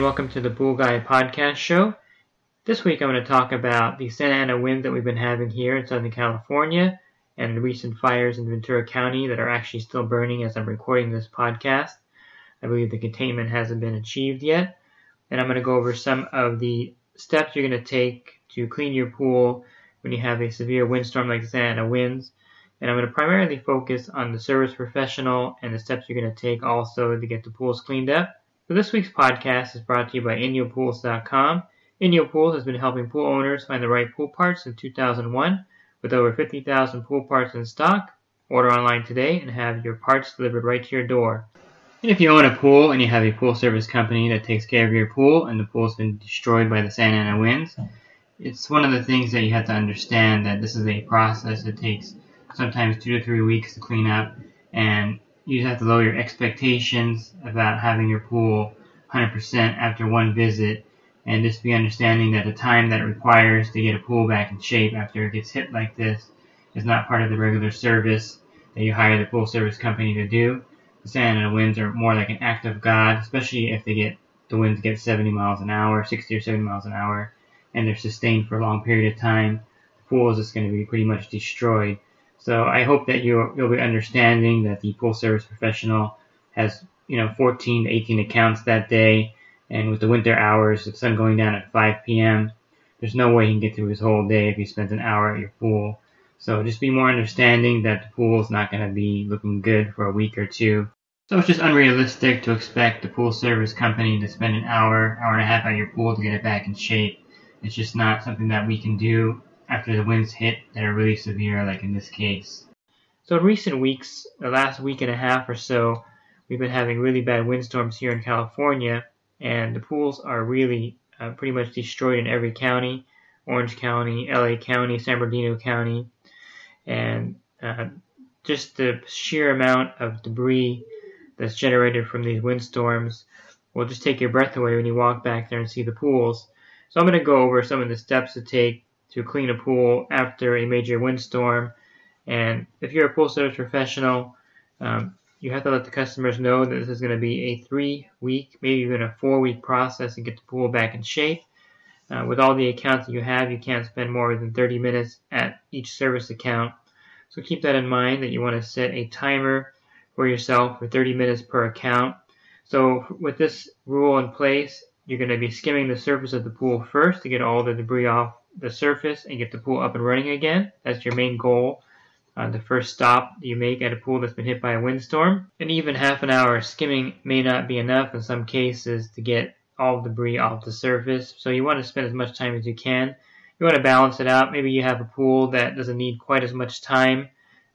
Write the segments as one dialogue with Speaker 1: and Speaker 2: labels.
Speaker 1: And welcome to the Pool Guy Podcast Show. This week I'm going to talk about the Santa Ana winds that we've been having here in Southern California and the recent fires in Ventura County that are actually still burning as I'm recording this podcast. I believe the containment hasn't been achieved yet. And I'm going to go over some of the steps you're going to take to clean your pool when you have a severe windstorm like Santa Ana winds. And I'm going to primarily focus on the service professional and the steps you're going to take also to get the pools cleaned up. So this week's podcast is brought to you by InyoPools.com. Inyo Pools has been helping pool owners find the right pool parts since 2001 with over 50,000 pool parts in stock. Order online today and have your parts delivered right to your door. And if you own a pool and you have a pool service company that takes care of your pool and the pool's been destroyed by the Santa Ana winds, it's one of the things that you have to understand that this is a process that takes sometimes two to three weeks to clean up and you have to lower your expectations about having your pool 100% after one visit and just be understanding that the time that it requires to get a pool back in shape after it gets hit like this is not part of the regular service that you hire the pool service company to do the Santa Ana winds are more like an act of God, especially if they get the winds get 70 miles an hour, 60 or 70 miles an hour, and they're sustained for a long period of time. The pool is just going to be pretty much destroyed. So I hope that you'll, you'll be understanding that the pool service professional has, you know, 14 to 18 accounts that day, and with the winter hours, the sun going down at 5 p.m., there's no way he can get through his whole day if he spends an hour at your pool. So just be more understanding that the pool is not going to be looking good for a week or two. So it's just unrealistic to expect the pool service company to spend an hour, hour and a half at your pool to get it back in shape. It's just not something that we can do after the winds hit that are really severe, like in this case. So in recent weeks, the last week and a half or so, we've been having really bad windstorms here in California, and the pools are really uh, pretty much destroyed in every county. Orange County, LA County, San Bernardino County, and uh, just the sheer amount of debris that's generated from these windstorms will just take your breath away when you walk back there and see the pools. So I'm going to go over some of the steps to take to clean a pool after a major windstorm. And if you're a pool service professional, um, you have to let the customers know that this is going to be a three week, maybe even a four week process to get the pool back in shape. Uh, with all the accounts that you have, you can't spend more than 30 minutes at each service account. So keep that in mind that you want to set a timer for yourself for 30 minutes per account. So with this rule in place, you're going to be skimming the surface of the pool first to get all the debris off the surface and get the pool up and running again. That's your main goal. Uh, the first stop you make at a pool that's been hit by a windstorm. And even half an hour skimming may not be enough in some cases to get all debris off the surface. So you want to spend as much time as you can. You want to balance it out. Maybe you have a pool that doesn't need quite as much time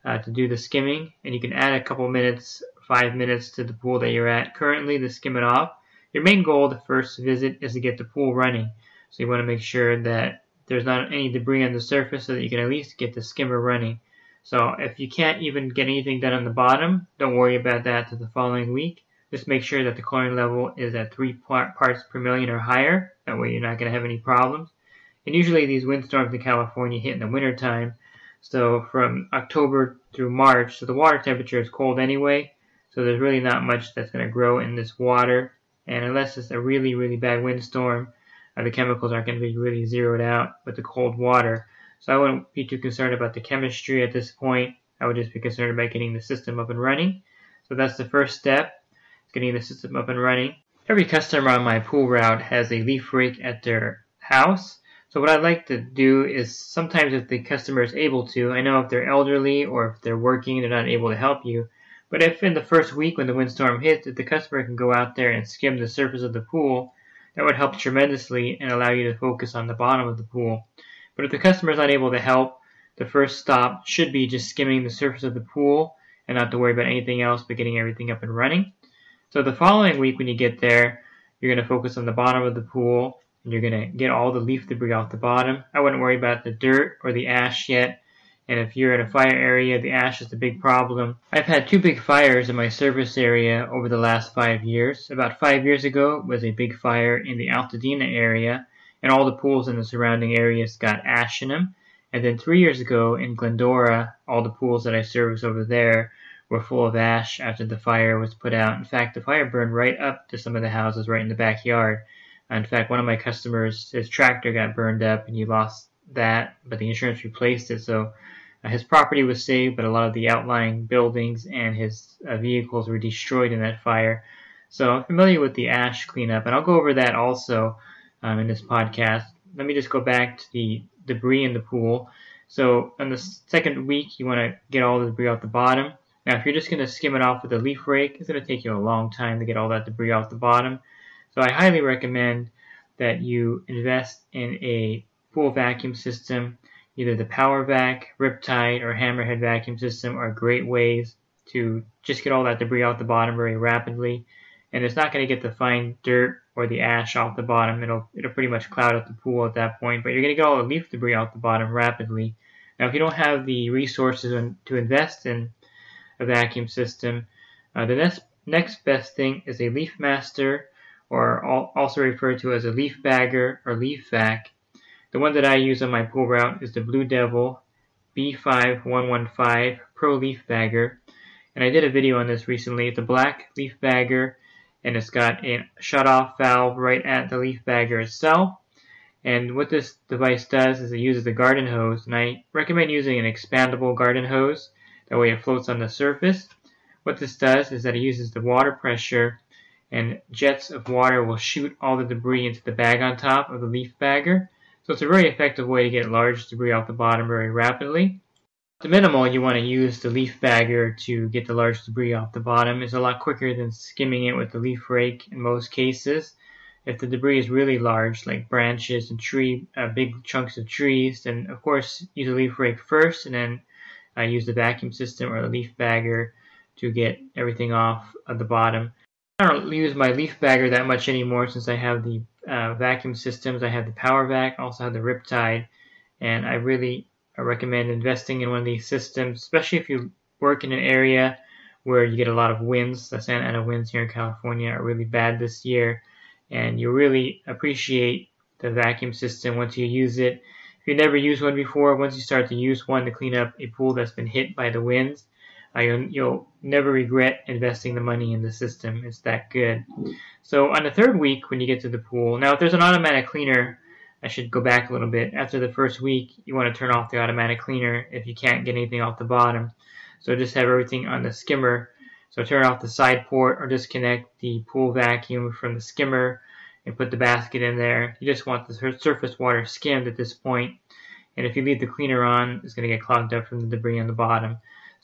Speaker 1: uh, to do the skimming, and you can add a couple minutes, five minutes to the pool that you're at currently to skim it off. Your main goal the first visit is to get the pool running. So you want to make sure that there's not any debris on the surface so that you can at least get the skimmer running. So if you can't even get anything done on the bottom, don't worry about that to the following week. Just make sure that the chlorine level is at 3 parts per million or higher. That way you're not going to have any problems. And usually these windstorms in California hit in the wintertime. So from October through March, so the water temperature is cold anyway. So there's really not much that's going to grow in this water. And unless it's a really, really bad windstorm, uh, the chemicals aren't going to be really zeroed out with the cold water. So I wouldn't be too concerned about the chemistry at this point. I would just be concerned about getting the system up and running. So that's the first step getting the system up and running. Every customer on my pool route has a leaf rake at their house. So what I'd like to do is sometimes if the customer is able to, I know if they're elderly or if they're working, they're not able to help you. But if in the first week when the windstorm hits, if the customer can go out there and skim the surface of the pool, that would help tremendously and allow you to focus on the bottom of the pool. But if the customer is not able to help, the first stop should be just skimming the surface of the pool and not to worry about anything else but getting everything up and running. So the following week when you get there, you're going to focus on the bottom of the pool and you're going to get all the leaf debris off the bottom. I wouldn't worry about the dirt or the ash yet. And if you're in a fire area, the ash is a big problem. I've had two big fires in my service area over the last five years. About five years ago was a big fire in the Altadena area, and all the pools in the surrounding areas got ash in them. And then three years ago in Glendora, all the pools that I service over there were full of ash after the fire was put out. In fact, the fire burned right up to some of the houses right in the backyard. In fact, one of my customers, his tractor got burned up and he lost that, but the insurance replaced it. So uh, his property was saved, but a lot of the outlying buildings and his uh, vehicles were destroyed in that fire. So I'm familiar with the ash cleanup, and I'll go over that also um, in this podcast. Let me just go back to the debris in the pool. So on the second week, you want to get all the debris off the bottom. Now, if you're just going to skim it off with a leaf rake, it's going to take you a long time to get all that debris off the bottom. So I highly recommend that you invest in a pool vacuum system. Either the Power Vac, Riptide, or Hammerhead vacuum system are great ways to just get all that debris off the bottom very rapidly. And it's not going to get the fine dirt or the ash off the bottom. It'll it'll pretty much cloud up the pool at that point. But you're going to get all the leaf debris off the bottom rapidly. Now, if you don't have the resources to invest in a vacuum system, uh, the next next best thing is a leaf master or also referred to as a leaf bagger or leaf vac. The one that I use on my pool route is the Blue Devil B5115 Pro Leaf Bagger. And I did a video on this recently. It's a black leaf bagger and it's got a shut-off valve right at the leaf bagger itself. And what this device does is it uses a garden hose, and I recommend using an expandable garden hose. That way it floats on the surface. What this does is that it uses the water pressure and jets of water will shoot all the debris into the bag on top of the leaf bagger. So it's a very effective way to get large debris off the bottom very rapidly. The minimal, you want to use the leaf bagger to get the large debris off the bottom. is a lot quicker than skimming it with the leaf rake in most cases. If the debris is really large, like branches and tree, uh, big chunks of trees, then of course use a leaf rake first, and then uh, use the vacuum system or the leaf bagger to get everything off of the bottom. I don't use my leaf bagger that much anymore since I have the uh, vacuum systems. I have the Power Vac, also have the Riptide, and I really recommend investing in one of these systems, especially if you work in an area where you get a lot of winds. The Santa Ana winds here in California are really bad this year, and you really appreciate the vacuum system once you use it. If you never used one before, once you start to use one to clean up a pool that's been hit by the winds, uh, you'll, you'll never regret investing the money in the system. It's that good. So on the third week, when you get to the pool, now if there's an automatic cleaner, I should go back a little bit. After the first week, you want to turn off the automatic cleaner if you can't get anything off the bottom. So just have everything on the skimmer. So turn off the side port or disconnect the pool vacuum from the skimmer and put the basket in there. You just want the surface water skimmed at this point. And if you leave the cleaner on, it's going to get clogged up from the debris on the bottom.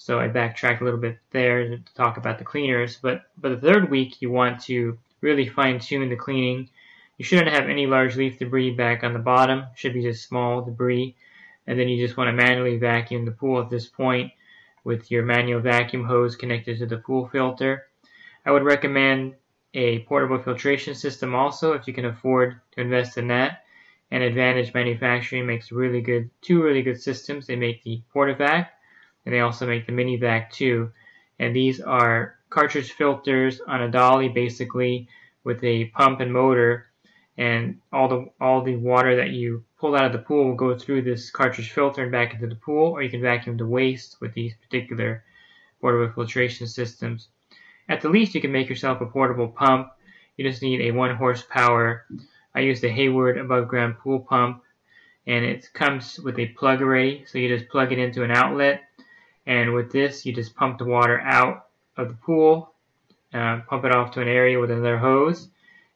Speaker 1: So I backtracked a little bit there to talk about the cleaners. But but the third week you want to really fine tune the cleaning. You shouldn't have any large leaf debris back on the bottom. It should be just small debris. And then you just want to manually vacuum the pool at this point with your manual vacuum hose connected to the pool filter. I would recommend a portable filtration system also if you can afford to invest in that. And Advantage Manufacturing makes really good two really good systems. They make the PortaVac and they also make the mini vac too. And these are cartridge filters on a dolly basically with a pump and motor and all the all the water that you pull out of the pool will go through this cartridge filter and back into the pool or you can vacuum the waste with these particular portable filtration systems. At the least you can make yourself a portable pump. You just need a 1 horsepower. I use the Hayward above ground pool pump and it comes with a plug array so you just plug it into an outlet and with this, you just pump the water out of the pool, uh, pump it off to an area with another hose.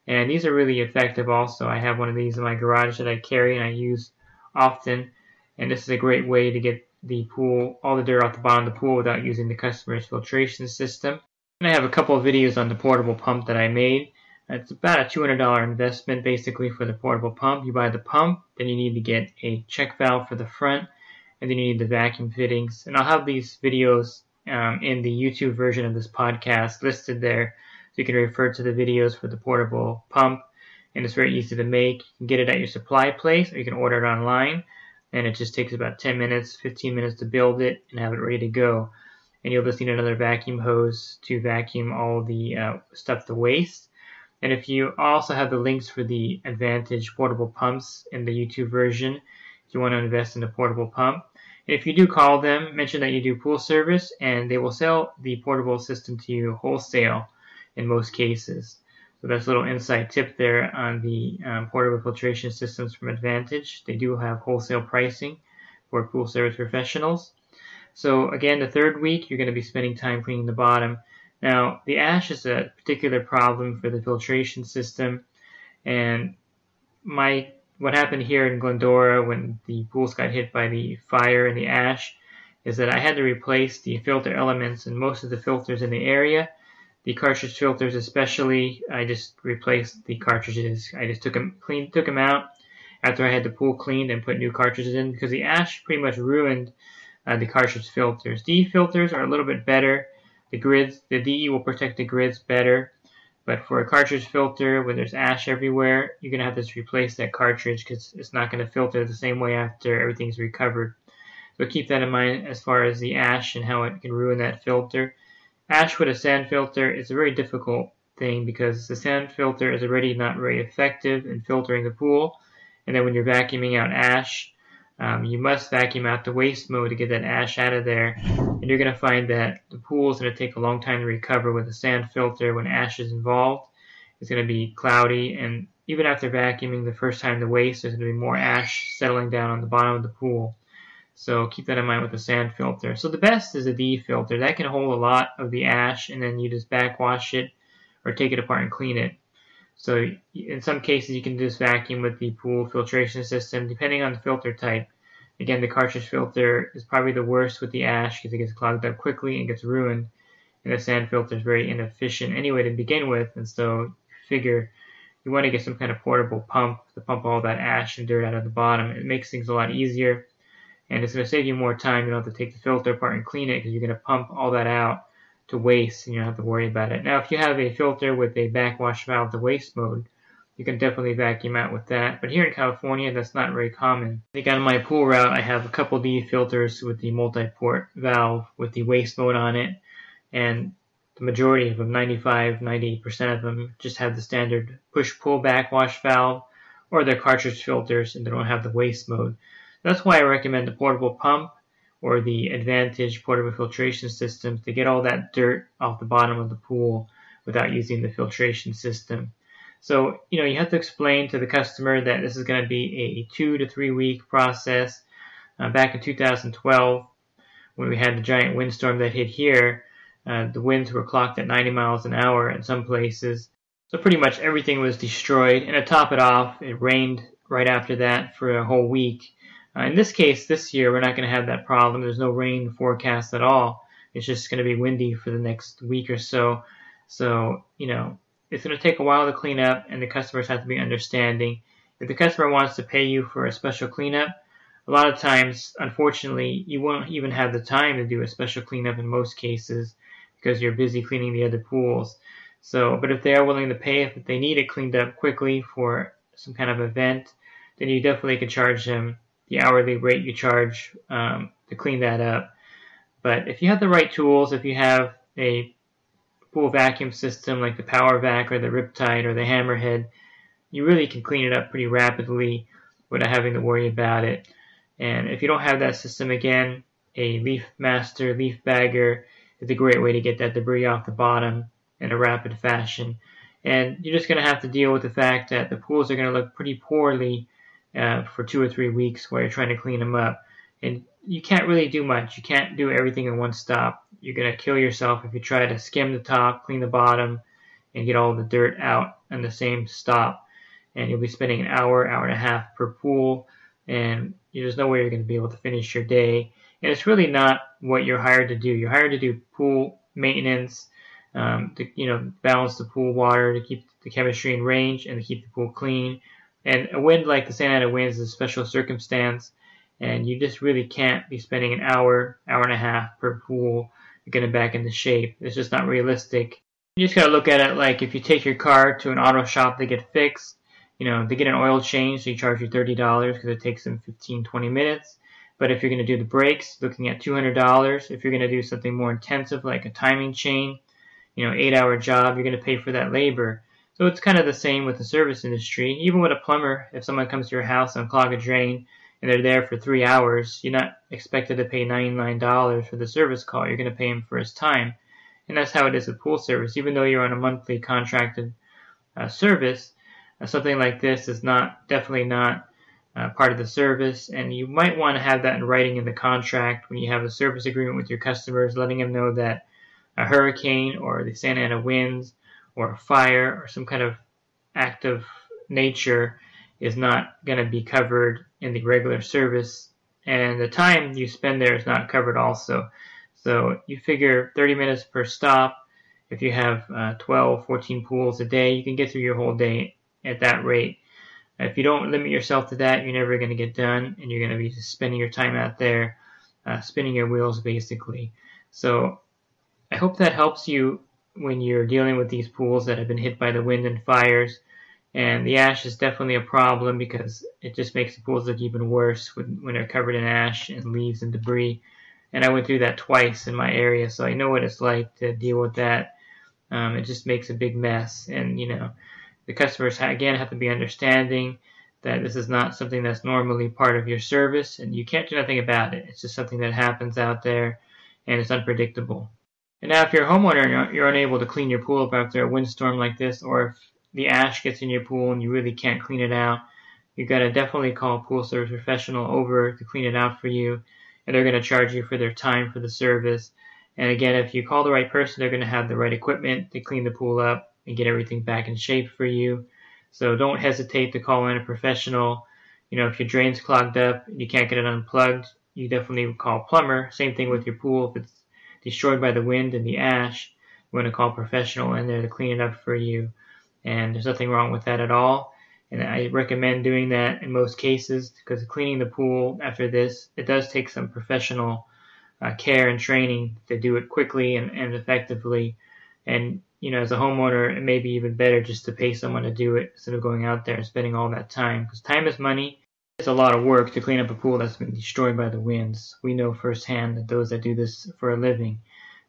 Speaker 1: And these are really effective also. I have one of these in my garage that I carry and I use often. And this is a great way to get the pool, all the dirt off the bottom of the pool without using the customer's filtration system. And I have a couple of videos on the portable pump that I made. It's about a $200 investment basically for the portable pump. You buy the pump, then you need to get a check valve for the front and then you need the vacuum fittings. And I'll have these videos um, in the YouTube version of this podcast listed there, so you can refer to the videos for the portable pump. And it's very easy to make. You can get it at your supply place, or you can order it online. And it just takes about 10 minutes, 15 minutes to build it and have it ready to go. And you'll just need another vacuum hose to vacuum all the uh, stuff, the waste. And if you also have the links for the Advantage portable pumps in the YouTube version, you want to invest in a portable pump. If you do call them, mention that you do pool service, and they will sell the portable system to you wholesale in most cases. So that's a little inside tip there on the um, portable filtration systems from Advantage. They do have wholesale pricing for pool service professionals. So again, the third week, you're going to be spending time cleaning the bottom. Now, the ash is a particular problem for the filtration system, and my what happened here in Glendora when the pools got hit by the fire and the ash is that I had to replace the filter elements and most of the filters in the area. The cartridge filters, especially, I just replaced the cartridges. I just took them clean, took them out after I had the pool cleaned and put new cartridges in because the ash pretty much ruined uh, the cartridge filters. DE filters are a little bit better. The grids, the DE will protect the grids better. But for a cartridge filter where there's ash everywhere, you're going to have to replace that cartridge because it's not going to filter the same way after everything's recovered. So keep that in mind as far as the ash and how it can ruin that filter. Ash with a sand filter is a very difficult thing because the sand filter is already not very effective in filtering the pool. And then when you're vacuuming out ash, um, you must vacuum out the waste mode to get that ash out of there. And you're going to find that the pool is going to take a long time to recover with a sand filter when ash is involved. It's going to be cloudy, and even after vacuuming the first time the waste, there's going to be more ash settling down on the bottom of the pool. So keep that in mind with the sand filter. So the best is a D filter. That can hold a lot of the ash, and then you just backwash it or take it apart and clean it. So in some cases, you can just vacuum with the pool filtration system, depending on the filter type. Again, the cartridge filter is probably the worst with the ash because it gets clogged up quickly and gets ruined. And the sand filter is very inefficient anyway to begin with, and so figure you want to get some kind of portable pump to pump all that ash and dirt out of the bottom. It makes things a lot easier, and it's going to save you more time. You don't have to take the filter apart and clean it because you're going to pump all that out to waste and you don't have to worry about it. Now, if you have a filter with a backwash valve to waste mode, you can definitely vacuum out with that. But here in California, that's not very common. I think on my pool route, I have a couple DE filters with the multi-port valve with the waste mode on it, and the majority of them, 95, 98% of them, just have the standard push-pull backwash valve, or they're cartridge filters and they don't have the waste mode. That's why I recommend the portable pump or the Advantage portable filtration systems to get all that dirt off the bottom of the pool without using the filtration system. So, you know, you have to explain to the customer that this is going to be a two to three week process. Uh, back in 2012, when we had the giant windstorm that hit here, uh, the winds were clocked at 90 miles an hour in some places. So pretty much everything was destroyed. And to top it off, it rained right after that for a whole week. Uh, in this case, this year, we're not going to have that problem. There's no rain forecast at all. It's just going to be windy for the next week or so. So, you know, it's going to take a while to clean up, and the customers have to be understanding. If the customer wants to pay you for a special cleanup, a lot of times, unfortunately, you won't even have the time to do a special cleanup in most cases because you're busy cleaning the other pools. So, but if they are willing to pay, if they need it cleaned up quickly for some kind of event, then you definitely can charge them the hourly rate you charge um, to clean that up. But if you have the right tools, if you have a pool vacuum system like the Power Vac or the Riptide or the Hammerhead, you really can clean it up pretty rapidly without having to worry about it. And if you don't have that system again, a Leaf Master Leaf Bagger is a great way to get that debris off the bottom in a rapid fashion. And you're just going to have to deal with the fact that the pools are going to look pretty poorly uh, for two or three weeks while you're trying to clean them up. And you can't really do much. You can't do everything in one stop. You're going to kill yourself if you try to skim the top, clean the bottom, and get all the dirt out in the same stop. And you'll be spending an hour, hour and a half per pool, and there's no way you're going to be able to finish your day. And it's really not what you're hired to do. You're hired to do pool maintenance, um, to you know balance the pool water, to keep the chemistry in range, and to keep the pool clean. And a wind like the Santa Ana winds is a special circumstance, and you just really can't be spending an hour, hour and a half per pool to get it back into shape. It's just not realistic. You just gotta look at it like if you take your car to an auto shop to get fixed, you know, they get an oil change, they charge you $30 because it takes them 15, 20 minutes. But if you're going to do the brakes, looking at $200. If you're going to do something more intensive like a timing chain, you know, eight hour job, you're going to pay for that labor. So it's kind of the same with the service industry. Even with a plumber, if someone comes to your house and clog a drain and they're there for three hours, you're not expected to pay $99 for the service call. You're going to pay him for his time. And that's how it is with pool service. Even though you're on a monthly contracted uh, service, uh, something like this is not definitely not uh, part of the service, and you might want to have that in writing in the contract when you have a service agreement with your customers, letting them know that a hurricane or the Santa Ana winds or fire or some kind of act of nature is not going to be covered in the regular service, and the time you spend there is not covered also. So you figure 30 minutes per stop. If you have uh, 12, 14 pools a day, you can get through your whole day at that rate. If you don't limit yourself to that, you're never going to get done, and you're going to be just spending your time out there, uh, spinning your wheels basically. So I hope that helps you when you're dealing with these pools that have been hit by the wind and fires. And the ash is definitely a problem because it just makes the pools look even worse when, when they're covered in ash and leaves and debris. And I went through that twice in my area, so I know what it's like to deal with that. Um, it just makes a big mess, and you know, the customers again have to be understanding that this is not something that's normally part of your service and you can't do nothing about it. It's just something that happens out there and it's unpredictable. And now if you're a homeowner and you're unable to clean your pool up after a windstorm like this or if the ash gets in your pool and you really can't clean it out, you got to definitely call a pool service professional over to clean it out for you and they're going to charge you for their time for the service. And again, if you call the right person, they're going to have the right equipment to clean the pool up and get everything back in shape for you. So don't hesitate to call in a professional. You know, if your drain's clogged up and you can't get it unplugged, you definitely call a plumber. Same thing with your pool. If it's destroyed by the wind and the ash, you want to call a professional in there to clean it up for you. And there's nothing wrong with that at all. And I recommend doing that in most cases because cleaning the pool after this, it does take some professional uh, care and training to do it quickly and, and effectively. And you know, as a homeowner, it may be even better just to pay someone to do it instead of going out there and spending all that time. Because time is money. It's a lot of work to clean up a pool that's been destroyed by the winds. We know firsthand that those that do this for a living.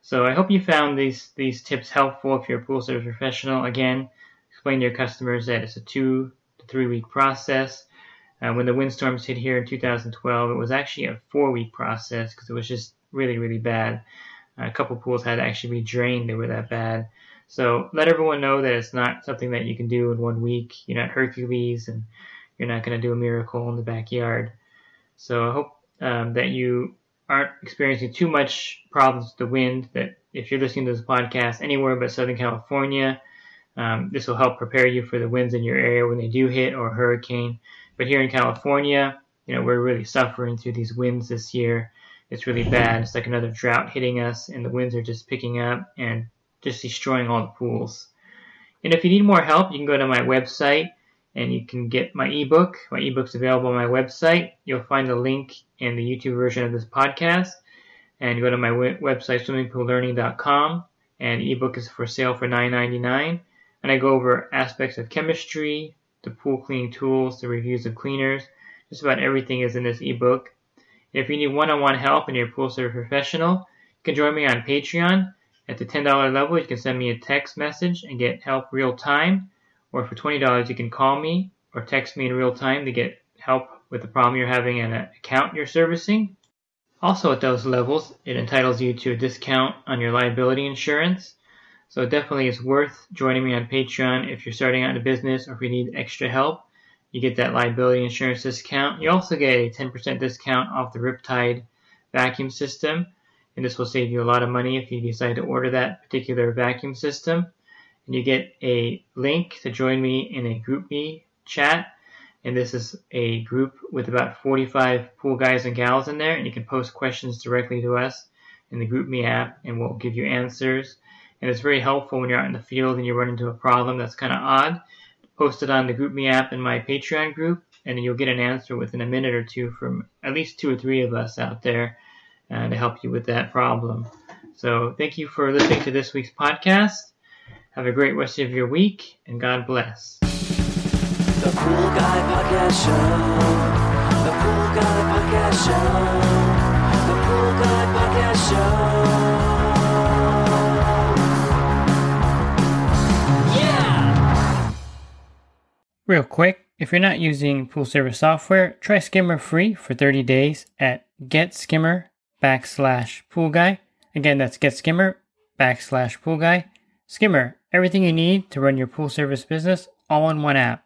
Speaker 1: So I hope you found these these tips helpful if you're a pool service professional. Again, explain to your customers that it's a two to three week process. Uh, when the windstorms hit here in 2012, it was actually a four week process because it was just really really bad. Uh, a couple pools had to actually be drained; they were that bad. So let everyone know that it's not something that you can do in one week. You're not Hercules and you're not going to do a miracle in the backyard. So I hope um, that you aren't experiencing too much problems with the wind. That if you're listening to this podcast anywhere but Southern California, um, this will help prepare you for the winds in your area when they do hit or hurricane. But here in California, you know, we're really suffering through these winds this year. It's really bad. It's like another drought hitting us, and the winds are just picking up and just destroying all the pools. And if you need more help, you can go to my website and you can get my ebook. My ebook's available on my website. You'll find the link in the YouTube version of this podcast. And go to my website, swimmingpoollearning.com, and ebook is for sale for $9.99. And I go over aspects of chemistry, the pool cleaning tools, the reviews of cleaners. Just about everything is in this ebook. If you need one-on-one help and you're a pool service professional, you can join me on Patreon. At the $10 level, you can send me a text message and get help real time. Or for $20, you can call me or text me in real time to get help with the problem you're having in an account you're servicing. Also, at those levels, it entitles you to a discount on your liability insurance. So it definitely is worth joining me on Patreon if you're starting out in a business or if you need extra help. You get that liability insurance discount. You also get a 10% discount off the Riptide vacuum system and this will save you a lot of money if you decide to order that particular vacuum system. And you get a link to join me in a GroupMe chat. And this is a group with about 45 pool guys and gals in there, and you can post questions directly to us in the GroupMe app, and we'll give you answers. And it's very helpful when you're out in the field and you run into a problem that's kind of odd. Post it on the GroupMe app in my Patreon group, and you'll get an answer within a minute or two from at least two or three of us out there uh, to help you with that problem. So thank you for listening to this week's podcast. Have a great rest of your week, and God bless.
Speaker 2: The Pool Guy Podcast Show. The Pool Guy Podcast Show. The Pool Guy Podcast Show. Yeah!
Speaker 1: Real quick, if you're not using pool service software, try Skimmer free for 30 days at getskimmer backslash pool guy. Again, that's getskimmer backslash pool guy. Skimmer, everything you need to run your pool service business all in one app.